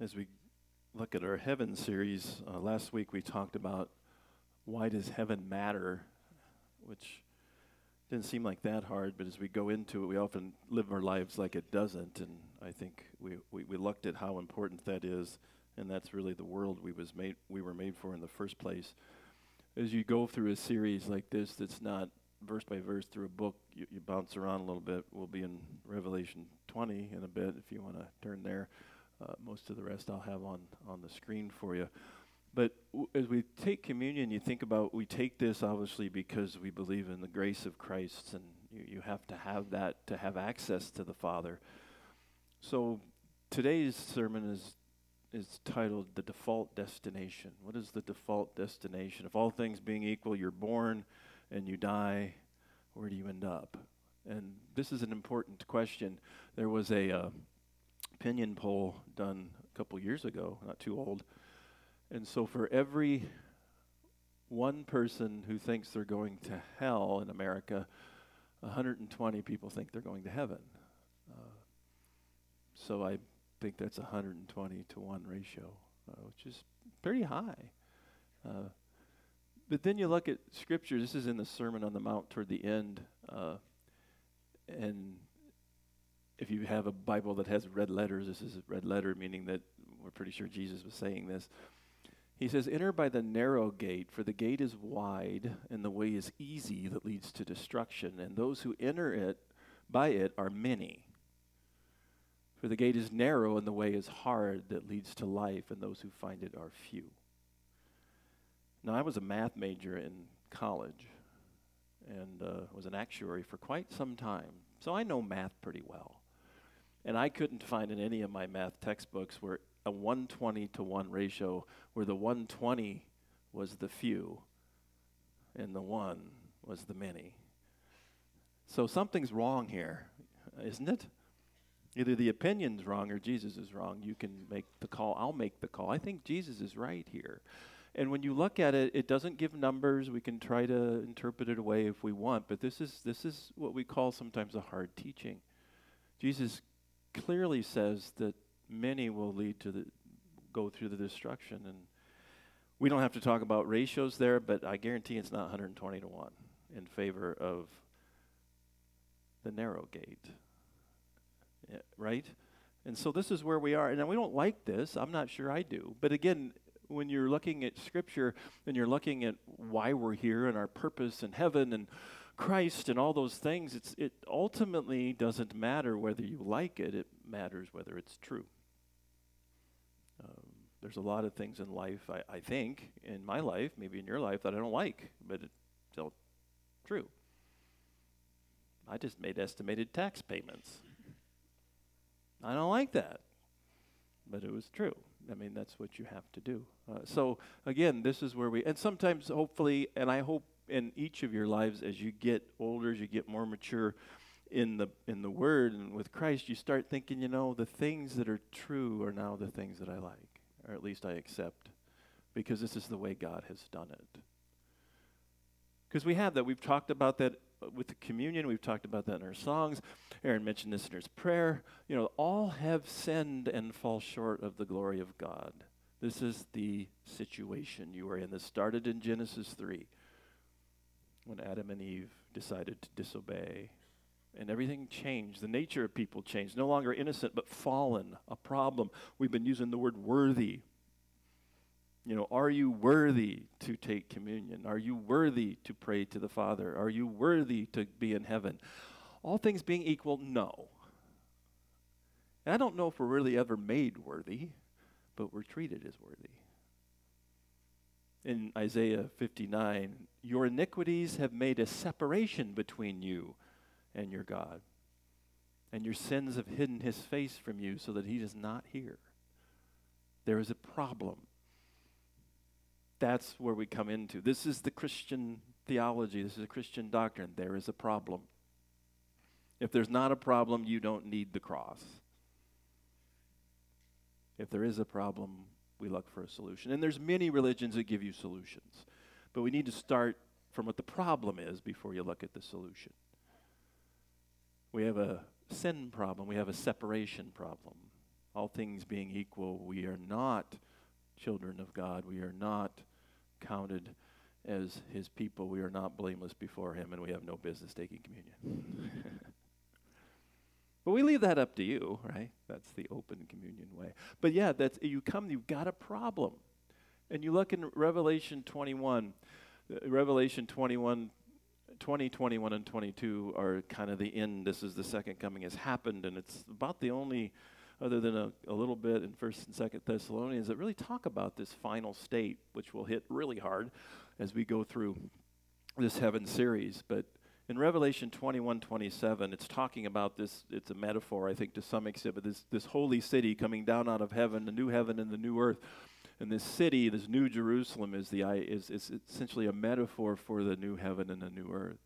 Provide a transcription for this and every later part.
as we look at our heaven series, uh, last week we talked about why does heaven matter, which didn't seem like that hard, but as we go into it, we often live our lives like it doesn't, and I think we, we, we looked at how important that is, and that's really the world we was made we were made for in the first place. As you go through a series like this, that's not verse by verse through a book, you, you bounce around a little bit. We'll be in Revelation 20 in a bit if you want to turn there. Uh, most of the rest I'll have on, on the screen for you. But w- as we take communion, you think about we take this obviously because we believe in the grace of Christ, and you, you have to have that to have access to the Father. So today's sermon is is titled The Default Destination. What is the default destination? If all things being equal, you're born and you die, where do you end up? And this is an important question. There was a uh, opinion poll done a couple years ago, not too old. And so for every one person who thinks they're going to hell in America, 120 people think they're going to heaven. Uh, so I think that's 120 to 1 ratio, uh, which is pretty high. Uh, but then you look at Scripture. This is in the Sermon on the Mount toward the end. Uh, and if you have a Bible that has red letters, this is a red letter, meaning that we're pretty sure Jesus was saying this. He says, Enter by the narrow gate, for the gate is wide, and the way is easy that leads to destruction, and those who enter it by it are many. For the gate is narrow, and the way is hard that leads to life, and those who find it are few. Now, I was a math major in college and uh, was an actuary for quite some time, so I know math pretty well. And I couldn't find in any of my math textbooks where a 120 to 1 ratio where the 120 was the few and the 1 was the many. So something's wrong here, isn't it? Either the opinion's wrong or Jesus is wrong. You can make the call. I'll make the call. I think Jesus is right here. And when you look at it, it doesn't give numbers. We can try to interpret it away if we want, but this is this is what we call sometimes a hard teaching. Jesus clearly says that many will lead to the go through the destruction and we don't have to talk about ratios there, but I guarantee it's not 120 to 1 in favor of the narrow gate. Yeah, right? And so this is where we are. And we don't like this. I'm not sure I do. But again, when you're looking at Scripture and you're looking at why we're here and our purpose in heaven and Christ and all those things, it's, it ultimately doesn't matter whether you like it, it matters whether it's true. Um, there's a lot of things in life, I, I think, in my life, maybe in your life, that I don't like, but it's still true. I just made estimated tax payments. I don't like that, but it was true. I mean, that's what you have to do. Uh, so again, this is where we, and sometimes, hopefully, and I hope in each of your lives, as you get older, as you get more mature in the in the Word and with Christ, you start thinking, you know, the things that are true are now the things that I like, or at least I accept, because this is the way God has done it. Because we have that. We've talked about that with the communion. We've talked about that in our songs. Aaron mentioned this in his prayer. You know, all have sinned and fall short of the glory of God. This is the situation you are in. This started in Genesis 3 when Adam and Eve decided to disobey. And everything changed. The nature of people changed. No longer innocent, but fallen, a problem. We've been using the word worthy you know, are you worthy to take communion? Are you worthy to pray to the Father? Are you worthy to be in heaven? All things being equal, no. And I don't know if we're really ever made worthy, but we're treated as worthy. In Isaiah 59, your iniquities have made a separation between you and your God, and your sins have hidden his face from you so that he does not hear. There is a problem that's where we come into. This is the Christian theology, this is a Christian doctrine. There is a problem. If there's not a problem, you don't need the cross. If there is a problem, we look for a solution. And there's many religions that give you solutions. But we need to start from what the problem is before you look at the solution. We have a sin problem, we have a separation problem. all things being equal, we are not children of God. We are not counted as his people. We are not blameless before him, and we have no business taking communion. but we leave that up to you, right? That's the open communion way. But yeah, that's you come, you've got a problem. And you look in Revelation 21, uh, Revelation 21, 20, 21, and 22 are kind of the end. This is the second coming has happened, and it's about the only, other than a, a little bit in First and Second Thessalonians, that really talk about this final state, which will hit really hard as we go through this heaven series. But in Revelation 21, 27, it's talking about this, it's a metaphor, I think, to some extent, but this, this holy city coming down out of heaven, the new heaven and the new earth. And this city, this new Jerusalem, is, the, is, is essentially a metaphor for the new heaven and the new earth.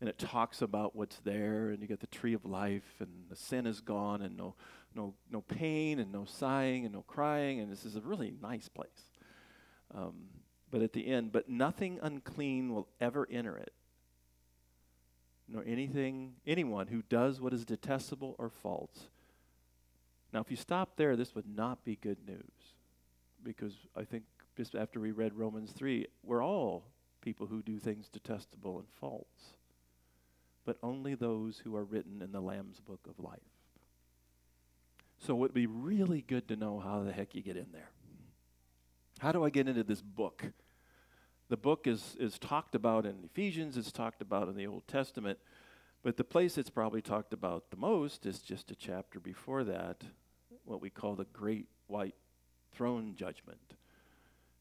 And it talks about what's there, and you get the tree of life, and the sin is gone, and no, no, no pain, and no sighing, and no crying, and this is a really nice place. Um, but at the end, but nothing unclean will ever enter it, nor anything, anyone who does what is detestable or false. Now, if you stop there, this would not be good news because I think just after we read Romans 3, we're all people who do things detestable and false, but only those who are written in the Lamb's book of life. So it would be really good to know how the heck you get in there. How do I get into this book? The book is, is talked about in Ephesians, it's talked about in the Old Testament, but the place it's probably talked about the most is just a chapter before that, what we call the Great White throne judgment.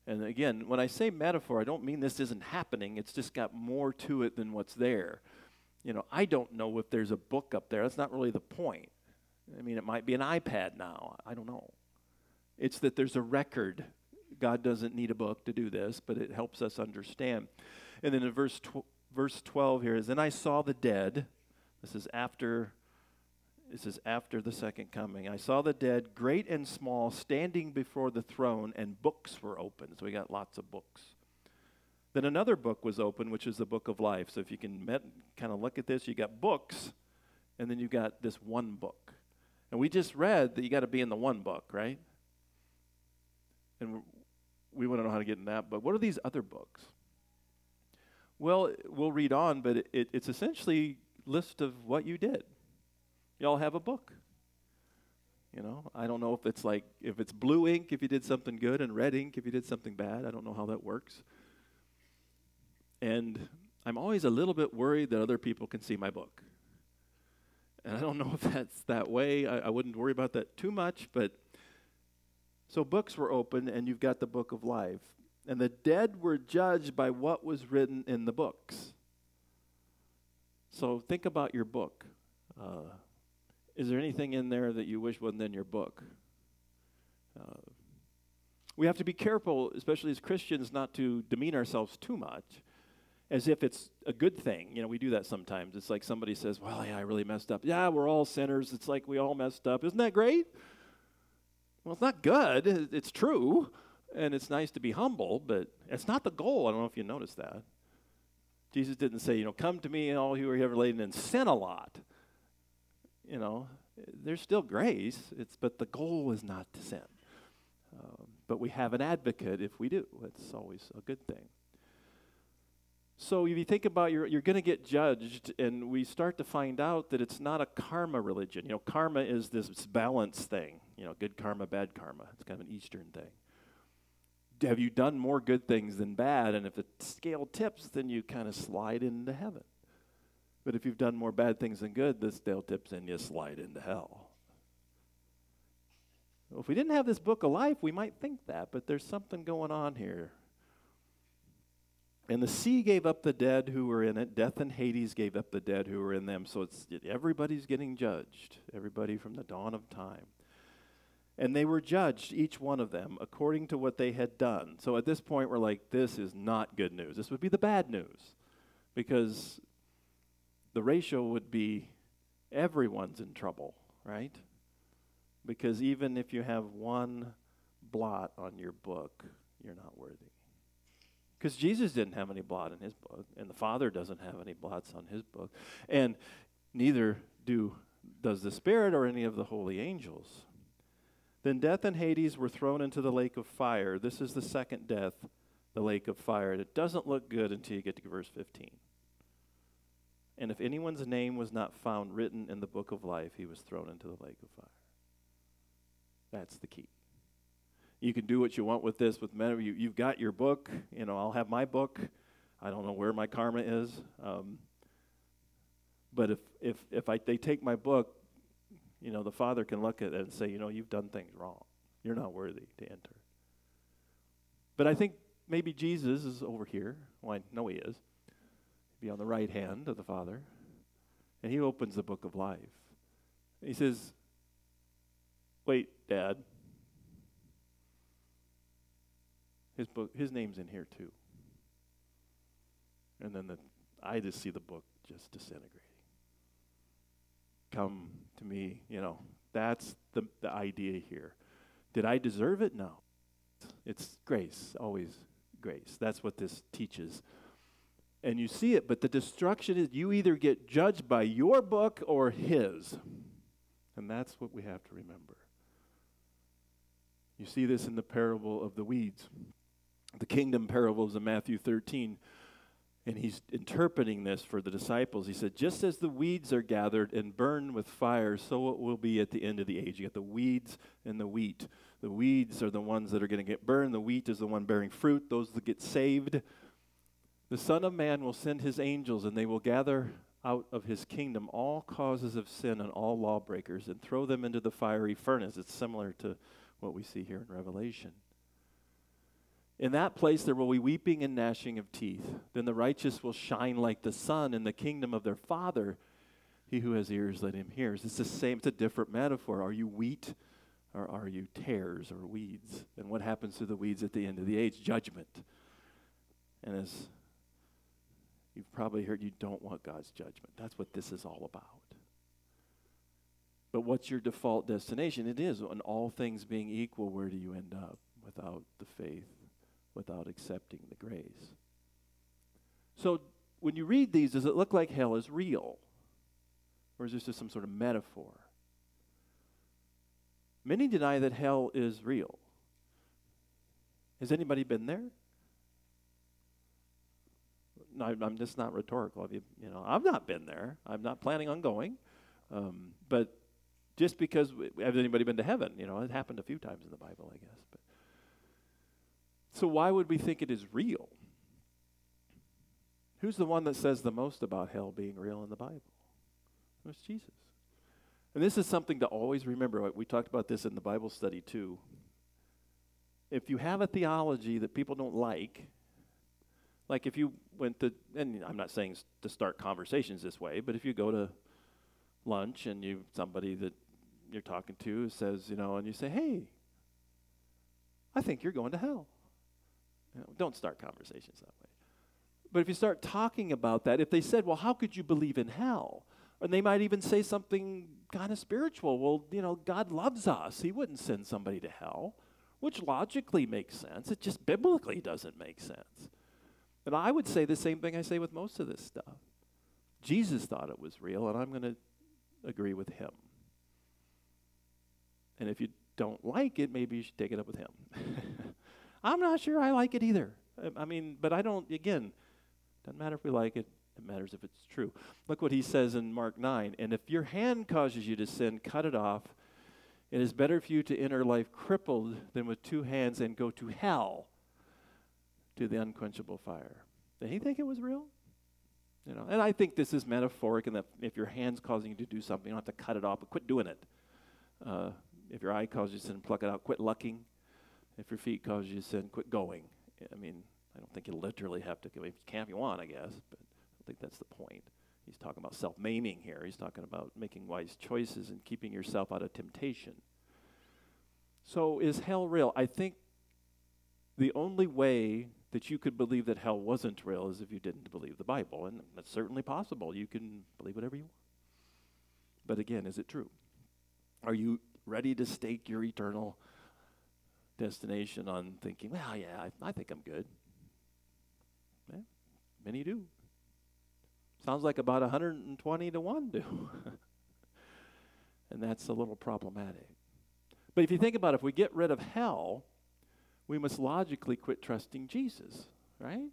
And again, when I say metaphor, I don't mean this isn't happening. It's just got more to it than what's there. You know, I don't know if there's a book up there. That's not really the point. I mean, it might be an iPad now. I don't know. It's that there's a record. God doesn't need a book to do this, but it helps us understand. And then in verse, tw- verse 12 here is Then I saw the dead. This is after this is after the second coming. I saw the dead, great and small, standing before the throne, and books were opened. So we got lots of books. Then another book was opened, which is the book of life. So if you can met, kind of look at this, you got books, and then you got this one book. And we just read that you got to be in the one book, right? And we want to know how to get in that book. What are these other books? Well, we'll read on, but it, it, it's essentially list of what you did. Y'all have a book. You know, I don't know if it's like if it's blue ink if you did something good and red ink if you did something bad. I don't know how that works. And I'm always a little bit worried that other people can see my book. And I don't know if that's that way. I, I wouldn't worry about that too much, but so books were open, and you've got the book of life. And the dead were judged by what was written in the books. So think about your book. Uh, is there anything in there that you wish wasn't in your book? Uh, we have to be careful, especially as Christians, not to demean ourselves too much as if it's a good thing. You know, we do that sometimes. It's like somebody says, Well, yeah, I really messed up. Yeah, we're all sinners. It's like we all messed up. Isn't that great? Well, it's not good. It's true. And it's nice to be humble, but it's not the goal. I don't know if you noticed that. Jesus didn't say, you know, come to me, all you are heavy laden, and sin a lot you know, there's still grace. It's but the goal is not to sin. Um, but we have an advocate if we do. It's always a good thing. So if you think about your, you're going to get judged, and we start to find out that it's not a karma religion. You know, karma is this balance thing. You know, good karma, bad karma. It's kind of an Eastern thing. Have you done more good things than bad? And if the scale tips, then you kind of slide into heaven. But if you've done more bad things than good, the scale tips and you slide into hell. Well, if we didn't have this book of life, we might think that, but there's something going on here. And the sea gave up the dead who were in it. Death and Hades gave up the dead who were in them. So it's everybody's getting judged. Everybody from the dawn of time. And they were judged, each one of them, according to what they had done. So at this point, we're like, this is not good news. This would be the bad news. Because the ratio would be everyone's in trouble, right? Because even if you have one blot on your book, you're not worthy. Because Jesus didn't have any blot in his book, and the Father doesn't have any blots on his book, and neither do does the Spirit or any of the holy angels. Then death and Hades were thrown into the lake of fire. This is the second death, the lake of fire. It doesn't look good until you get to verse 15. And if anyone's name was not found written in the book of life, he was thrown into the lake of fire. That's the key. You can do what you want with this. With many, you, you've got your book. You know, I'll have my book. I don't know where my karma is. Um, but if if if I, they take my book, you know, the father can look at it and say, you know, you've done things wrong. You're not worthy to enter. But I think maybe Jesus is over here. Well, I know he is He'd be on the right hand of the Father. And he opens the book of life. He says, Wait, Dad. His book his name's in here too. And then the I just see the book just disintegrating. Come to me, you know. That's the the idea here. Did I deserve it? No. It's grace, always grace. That's what this teaches and you see it, but the destruction is you either get judged by your book or his. And that's what we have to remember. You see this in the parable of the weeds, the kingdom parables in Matthew 13. And he's interpreting this for the disciples. He said, Just as the weeds are gathered and burned with fire, so it will be at the end of the age. You got the weeds and the wheat. The weeds are the ones that are going to get burned, the wheat is the one bearing fruit, those that get saved. The Son of Man will send his angels, and they will gather out of his kingdom all causes of sin and all lawbreakers and throw them into the fiery furnace. It's similar to what we see here in Revelation. In that place there will be weeping and gnashing of teeth. Then the righteous will shine like the sun in the kingdom of their Father. He who has ears, let him hear. It's the same, it's a different metaphor. Are you wheat or are you tares or weeds? And what happens to the weeds at the end of the age? Judgment. And as You've probably heard you don't want God's judgment. That's what this is all about. But what's your default destination? It is, on all things being equal, where do you end up without the faith, without accepting the grace? So when you read these, does it look like hell is real? Or is this just some sort of metaphor? Many deny that hell is real. Has anybody been there? no, I'm just not rhetorical. Have you, you know, I've not been there. I'm not planning on going. Um, but just because has anybody been to heaven? You know, it happened a few times in the Bible, I guess. So why would we think it is real? Who's the one that says the most about hell being real in the Bible? It's Jesus. And this is something to always remember. We talked about this in the Bible study too. If you have a theology that people don't like, like if you went to, and I'm not saying to start conversations this way, but if you go to lunch and you somebody that you're talking to says, you know, and you say, hey, I think you're going to hell. You know, don't start conversations that way. But if you start talking about that, if they said, well, how could you believe in hell? And they might even say something kind of spiritual. Well, you know, God loves us. He wouldn't send somebody to hell, which logically makes sense. It just biblically doesn't make sense. And I would say the same thing I say with most of this stuff. Jesus thought it was real, and I'm going to agree with him. And if you don't like it, maybe you should take it up with him. I'm not sure I like it either. I mean, but I don't, again, doesn't matter if we like it, it matters if it's true. Look what he says in Mark 9. And if your hand causes you to sin, cut it off. It is better for you to enter life crippled than with two hands and go to hell to the unquenchable fire. Did he think it was real? You know, and I think this is metaphoric in that if your hand's causing you to do something, you don't have to cut it off, but quit doing it. Uh, if your eye causes you to sin, pluck it out, quit lucking. If your feet cause you to sin, quit going. I mean, I don't think you literally have to. If you can if you want, I guess, but I think that's the point. He's talking about self maiming here. He's talking about making wise choices and keeping yourself out of temptation. So, is hell real? I think the only way that you could believe that hell wasn't real is if you didn't believe the Bible. And that's certainly possible. You can believe whatever you want. But again, is it true? Are you ready to stake your eternal destination on thinking, well, yeah, I, I think I'm good? Yeah, many do. Sounds like about 120 to 1 do. and that's a little problematic. But if you think about it, if we get rid of hell, we must logically quit trusting Jesus, right?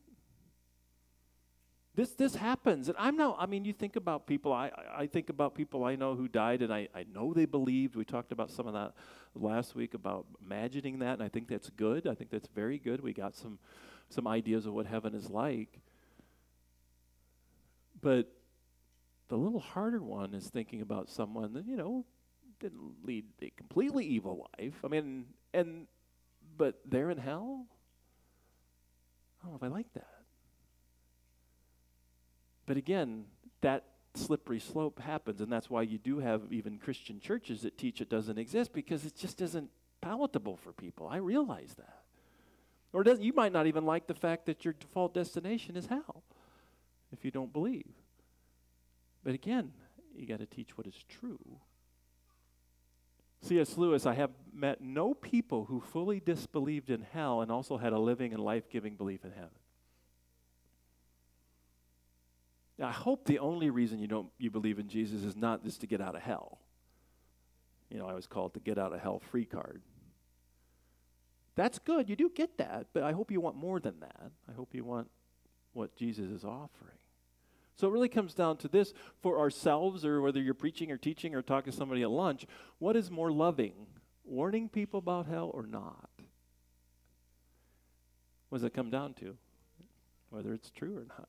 This this happens, and I'm not. I mean, you think about people. I I think about people I know who died, and I I know they believed. We talked about some of that last week about imagining that, and I think that's good. I think that's very good. We got some some ideas of what heaven is like. But the little harder one is thinking about someone that you know didn't lead a completely evil life. I mean, and but they're in hell. I don't know if I like that. But again, that slippery slope happens, and that's why you do have even Christian churches that teach it doesn't exist because it just isn't palatable for people. I realize that. Or does, you might not even like the fact that your default destination is hell if you don't believe. But again, you got to teach what is true. C.S. Lewis, I have met no people who fully disbelieved in hell and also had a living and life giving belief in heaven. Now, I hope the only reason you don't you believe in Jesus is not just to get out of hell. You know, I was called to get out of hell free card. That's good. You do get that, but I hope you want more than that. I hope you want what Jesus is offering. So it really comes down to this for ourselves, or whether you're preaching or teaching or talking to somebody at lunch, what is more loving? Warning people about hell or not? What does it come down to? Whether it's true or not.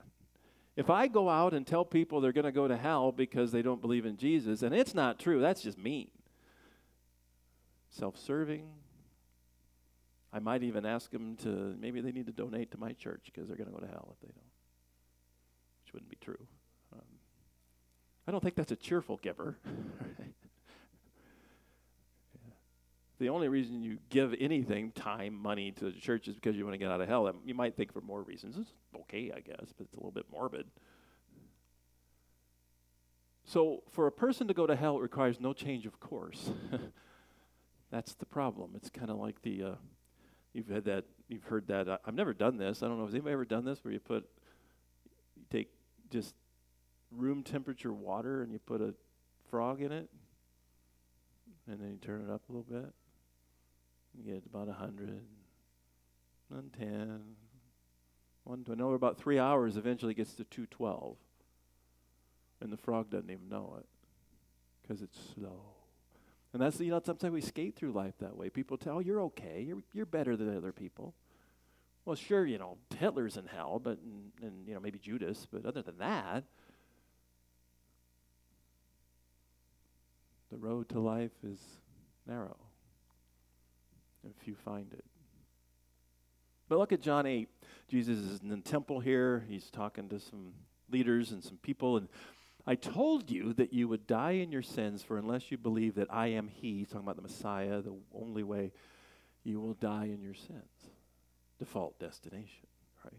If I go out and tell people they're going to go to hell because they don't believe in Jesus, and it's not true, that's just mean. Self serving. I might even ask them to, maybe they need to donate to my church because they're going to go to hell if they don't, which wouldn't be true. Um, I don't think that's a cheerful giver. the only reason you give anything, time, money to the church is because you want to get out of hell. You might think for more reasons. It's okay, I guess, but it's a little bit morbid. So, for a person to go to hell, it requires no change of course. That's the problem. It's kind of like the, uh, you've had that, you've heard that. Uh, I've never done this. I don't know. Has anybody ever done this where you put, you take just room temperature water and you put a frog in it and then you turn it up a little bit? You get about 100, 110, 120. No, about three hours eventually gets to 212. And the frog doesn't even know it because it's slow. And that's, you know, sometimes we skate through life that way. People tell, oh, you're okay. You're, you're better than other people. Well, sure, you know, Hitler's in hell, but, and, and you know, maybe Judas, but other than that, the road to life is narrow if you find it. But look at John 8. Jesus is in the temple here. He's talking to some leaders and some people. And I told you that you would die in your sins, for unless you believe that I am He, he's talking about the Messiah, the only way you will die in your sins. Default destination, right?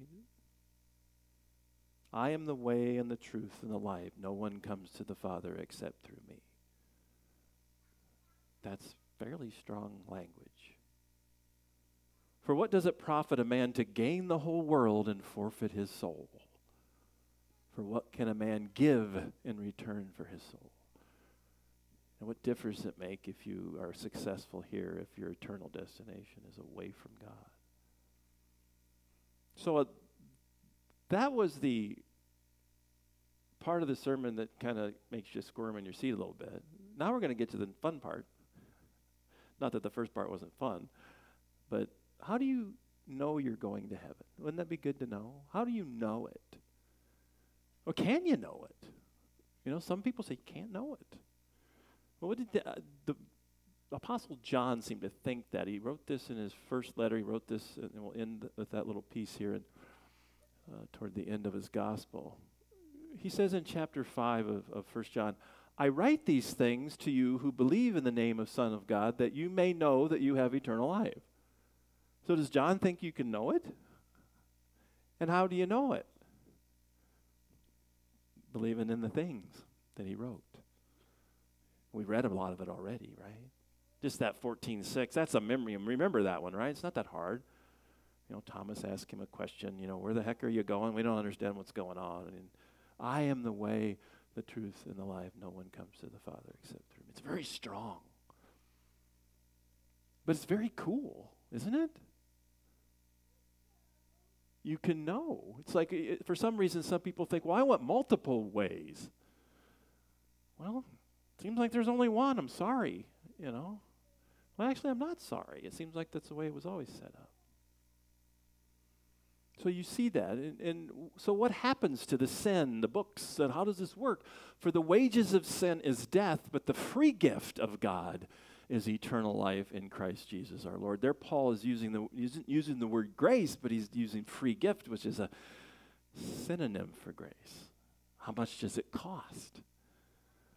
I am the way and the truth and the life. No one comes to the Father except through me. That's fairly strong language. For what does it profit a man to gain the whole world and forfeit his soul? For what can a man give in return for his soul? And what difference does it make if you are successful here if your eternal destination is away from God? So uh, that was the part of the sermon that kind of makes you squirm in your seat a little bit. Now we're going to get to the fun part. Not that the first part wasn't fun, but how do you know you're going to heaven? Wouldn't that be good to know? How do you know it? Or can you know it? You know, some people say you can't know it. Well, what did the, uh, the Apostle John seem to think that? He wrote this in his first letter. He wrote this, and we'll end with that little piece here in, uh, toward the end of his gospel. He says in chapter 5 of, of 1 John, I write these things to you who believe in the name of Son of God, that you may know that you have eternal life. So does John think you can know it? And how do you know it? Believing in the things that he wrote. We read a lot of it already, right? Just that 14:6. That's a memory. Remember that one, right? It's not that hard. You know, Thomas asked him a question, you know, where the heck are you going? We don't understand what's going on. And I am the way, the truth, and the life. No one comes to the Father except through me. It's very strong. But it's very cool, isn't it? You can know. It's like, it, for some reason, some people think, well, I want multiple ways. Well, seems like there's only one. I'm sorry, you know. Well, actually, I'm not sorry. It seems like that's the way it was always set up. So you see that. And, and, so what happens to the sin, the books, and how does this work? For the wages of sin is death, but the free gift of God is eternal life in Christ Jesus our Lord. There Paul is using the using, using the word grace, but he's using free gift, which is a synonym for grace. How much does it cost?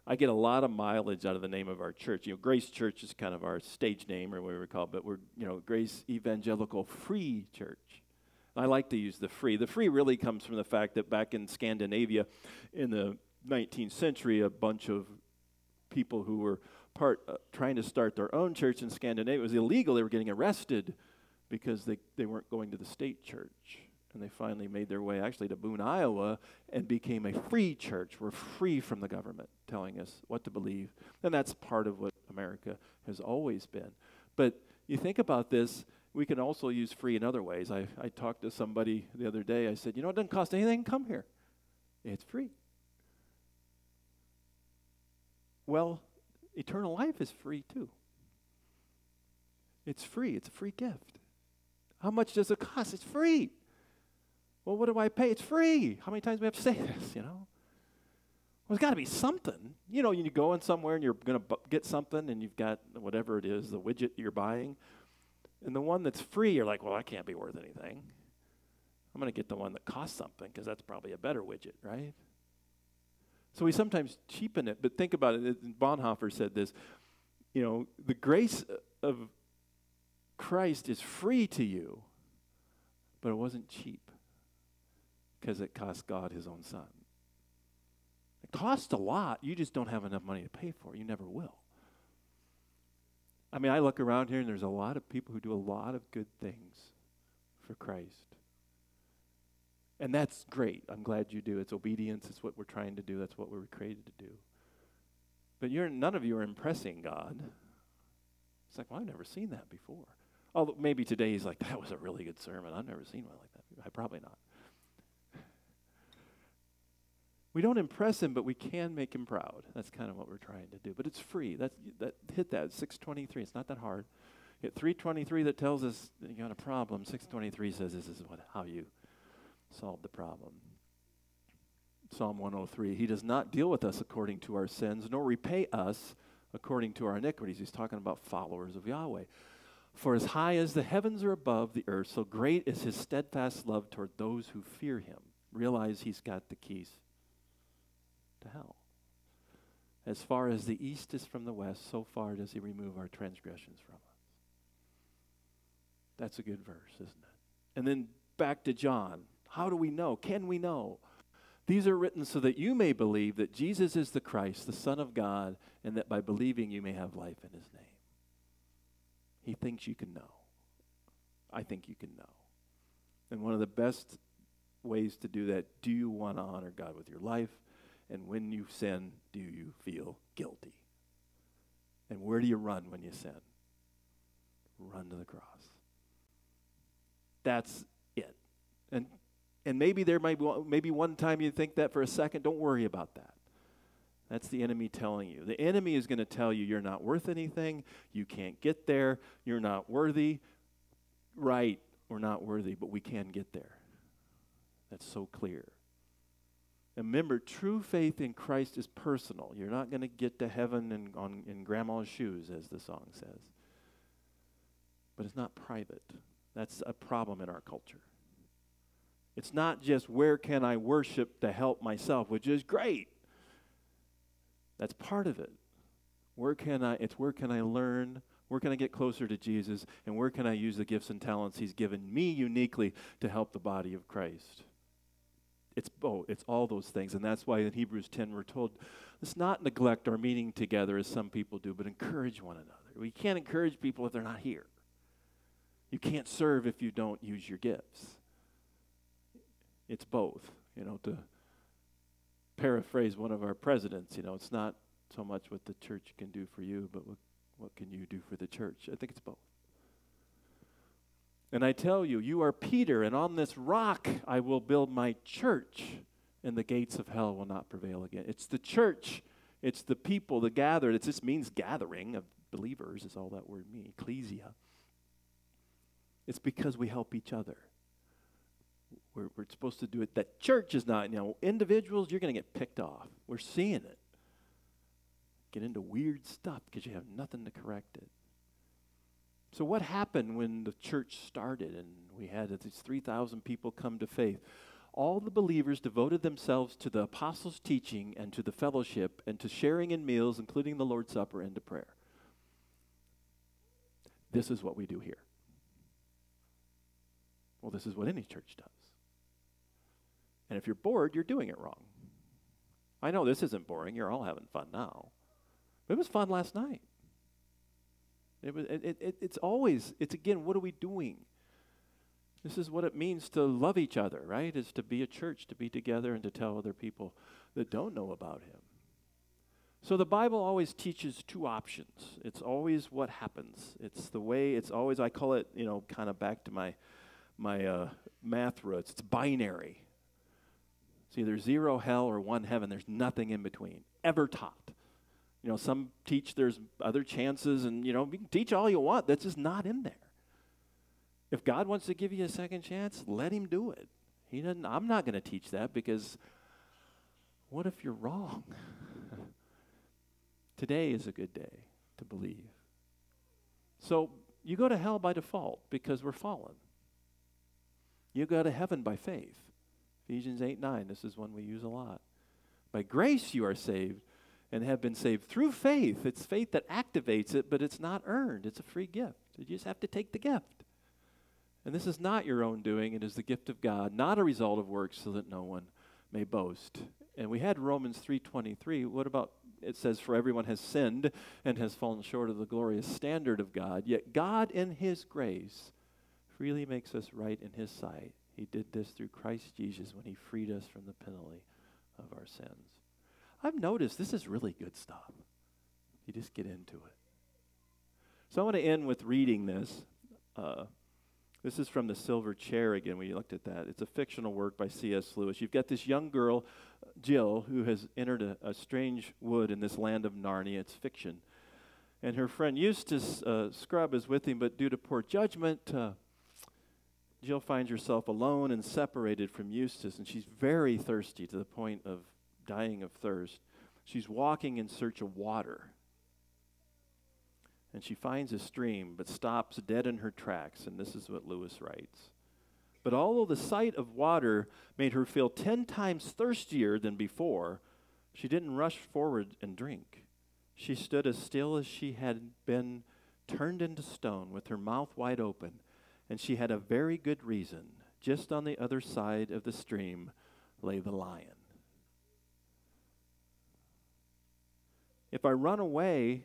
I get a lot of mileage out of the name of our church. You know, Grace Church is kind of our stage name or whatever we call it, but we're, you know, Grace Evangelical Free Church. I like to use the free. The free really comes from the fact that back in Scandinavia in the 19th century, a bunch of people who were part uh, trying to start their own church in Scandinavia it was illegal. They were getting arrested because they, they weren't going to the state church and they finally made their way actually to Boone, Iowa, and became a free church. We're free from the government telling us what to believe. And that's part of what America has always been. But you think about this, we can also use free in other ways. I, I talked to somebody the other day. I said, You know, it doesn't cost anything, come here. It's free. Well, eternal life is free too. It's free, it's a free gift. How much does it cost? It's free. Well, what do I pay? It's free. How many times do we have to say this, you know? Well, there's got to be something. You know, you go in somewhere and you're going to bu- get something and you've got whatever it is, the widget you're buying. And the one that's free, you're like, well, that can't be worth anything. I'm going to get the one that costs something because that's probably a better widget, right? So we sometimes cheapen it, but think about it. Bonhoeffer said this you know, the grace of Christ is free to you, but it wasn't cheap because it cost God his own son. It costs a lot. You just don't have enough money to pay for it. You never will. I mean, I look around here and there's a lot of people who do a lot of good things for Christ. And that's great. I'm glad you do. It's obedience. It's what we're trying to do. That's what we were created to do. But you're, none of you are impressing God. It's like, well, I've never seen that before. Although maybe today he's like, that was a really good sermon. I've never seen one like that. I probably not. We don't impress him, but we can make him proud. That's kind of what we're trying to do. But it's free. That's, that hit that 623. It's not that hard. Hit 323 that tells us you got a problem. 623 says this is what how you solve the problem. Psalm 103. He does not deal with us according to our sins, nor repay us according to our iniquities. He's talking about followers of Yahweh. For as high as the heavens are above the earth, so great is his steadfast love toward those who fear him. Realize he's got the keys to hell. As far as the east is from the west, so far does he remove our transgressions from us. That's a good verse, isn't it? And then back to John. How do we know? Can we know? These are written so that you may believe that Jesus is the Christ, the Son of God, and that by believing you may have life in his name. He thinks you can know. I think you can know. And one of the best ways to do that, do you want to honor God with your life? And when you sin, do you feel guilty? And where do you run when you sin? Run to the cross. That's it. And and maybe there might be maybe one time you think that for a second. Don't worry about that. That's the enemy telling you. The enemy is going to tell you you're not worth anything, you can't get there, you're not worthy. Right, we're not worthy, but we can get there. That's so clear. And remember, true faith in Christ is personal. You're not going to get to heaven in, on, in grandma's shoes, as the song says. But it's not private. That's a problem in our culture. It's not just where can I worship to help myself, which is great. That's part of it. Where can I it's where can I learn? Where can I get closer to Jesus? And where can I use the gifts and talents he's given me uniquely to help the body of Christ? It's both. It's all those things. And that's why in Hebrews 10 we're told, let's not neglect our meeting together as some people do, but encourage one another. We can't encourage people if they're not here. You can't serve if you don't use your gifts. It's both. You know, to paraphrase one of our presidents, you know, it's not so much what the church can do for you, but what, what can you do for the church? I think it's both. And I tell you, you are Peter, and on this rock I will build my church, and the gates of hell will not prevail again. It's the church, it's the people, the gathered. It just means gathering of believers, is all that word means, ecclesia. It's because we help each other. We're, we're supposed to do it. That church is not, you know, individuals, you're going to get picked off. We're seeing it. Get into weird stuff because you have nothing to correct it. So, what happened when the church started and we had these 3,000 people come to faith? All the believers devoted themselves to the apostles' teaching and to the fellowship and to sharing in meals, including the Lord's Supper and to prayer. This is what we do here. Well, this is what any church does. And if you're bored, you're doing it wrong. I know this isn't boring. You're all having fun now. But it was fun last night. It was, it, it, it's always, it's again, what are we doing? This is what it means to love each other, right? Is to be a church, to be together, and to tell other people that don't know about Him. So the Bible always teaches two options. It's always what happens. It's the way, it's always, I call it, you know, kind of back to my, my uh, math roots. It's binary. It's either zero hell or one heaven. There's nothing in between, ever taught. You know, some teach there's other chances, and, you know, you can teach all you want. That's just not in there. If God wants to give you a second chance, let Him do it. He doesn't, I'm not going to teach that because what if you're wrong? Today is a good day to believe. So you go to hell by default because we're fallen. You go to heaven by faith. Ephesians 8 9, this is one we use a lot. By grace you are saved and have been saved through faith. It's faith that activates it, but it's not earned. It's a free gift. You just have to take the gift. And this is not your own doing, it is the gift of God, not a result of works so that no one may boast. And we had Romans 3:23. What about it says for everyone has sinned and has fallen short of the glorious standard of God, yet God in his grace freely makes us right in his sight. He did this through Christ Jesus when he freed us from the penalty of our sins. I've noticed this is really good stuff. You just get into it. So I want to end with reading this. Uh, this is from The Silver Chair again. We looked at that. It's a fictional work by C.S. Lewis. You've got this young girl, Jill, who has entered a, a strange wood in this land of Narnia. It's fiction. And her friend Eustace uh, Scrubb is with him, but due to poor judgment, uh, Jill finds herself alone and separated from Eustace, and she's very thirsty to the point of dying of thirst. She's walking in search of water. And she finds a stream, but stops dead in her tracks. And this is what Lewis writes. But although the sight of water made her feel ten times thirstier than before, she didn't rush forward and drink. She stood as still as she had been turned into stone, with her mouth wide open. And she had a very good reason. Just on the other side of the stream lay the lion. If I run away,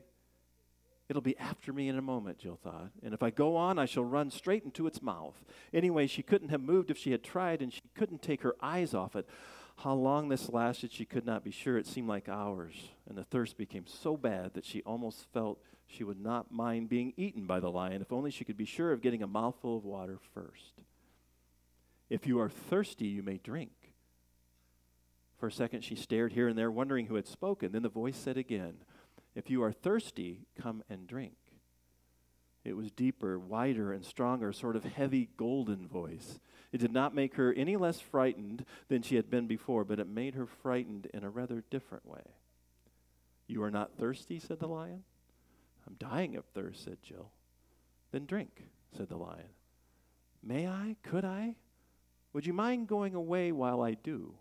it'll be after me in a moment, Jill thought. And if I go on, I shall run straight into its mouth. Anyway, she couldn't have moved if she had tried, and she couldn't take her eyes off it. How long this lasted, she could not be sure. It seemed like hours, and the thirst became so bad that she almost felt she would not mind being eaten by the lion if only she could be sure of getting a mouthful of water first. If you are thirsty, you may drink. For a second, she stared here and there, wondering who had spoken. Then the voice said again, If you are thirsty, come and drink. It was deeper, wider, and stronger, sort of heavy, golden voice. It did not make her any less frightened than she had been before, but it made her frightened in a rather different way. You are not thirsty, said the lion. I'm dying of thirst, said Jill. Then drink, said the lion. May I? Could I? Would you mind going away while I do?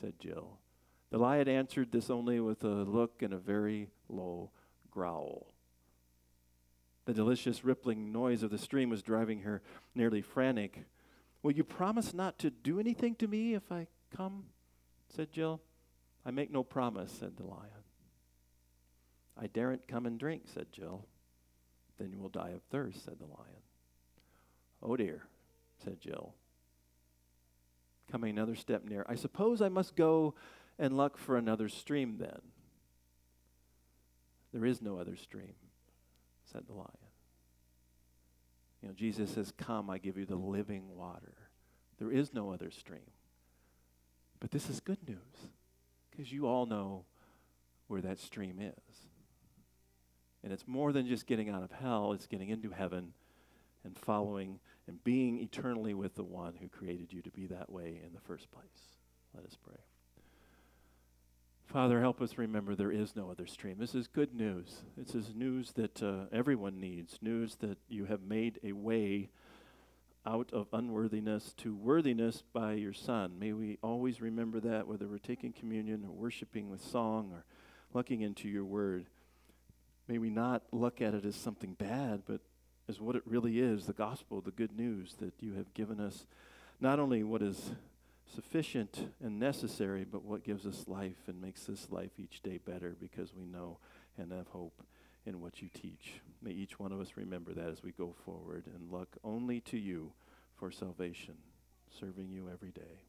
said Jill. The lion answered this only with a look and a very low growl. The delicious rippling noise of the stream was driving her nearly frantic. Will you promise not to do anything to me if I come? said Jill. I make no promise, said the lion. I daren't come and drink, said Jill. Then you will die of thirst, said the lion. Oh dear, said Jill coming another step near. I suppose I must go and look for another stream then. There is no other stream, said the lion. You know, Jesus says, Come, I give you the living water. There is no other stream. But this is good news because you all know where that stream is. And it's more than just getting out of hell, it's getting into heaven and following and being eternally with the one who created you to be that way in the first place. Let us pray. Father, help us remember there is no other stream. This is good news. This is news that uh, everyone needs, news that you have made a way out of unworthiness to worthiness by your Son. May we always remember that, whether we're taking communion or worshiping with song or looking into your word. May we not look at it as something bad, but as what it really is the gospel, the good news that you have given us not only what is sufficient and necessary, but what gives us life and makes this life each day better because we know and have hope in what you teach. May each one of us remember that as we go forward and look only to you for salvation, serving you every day.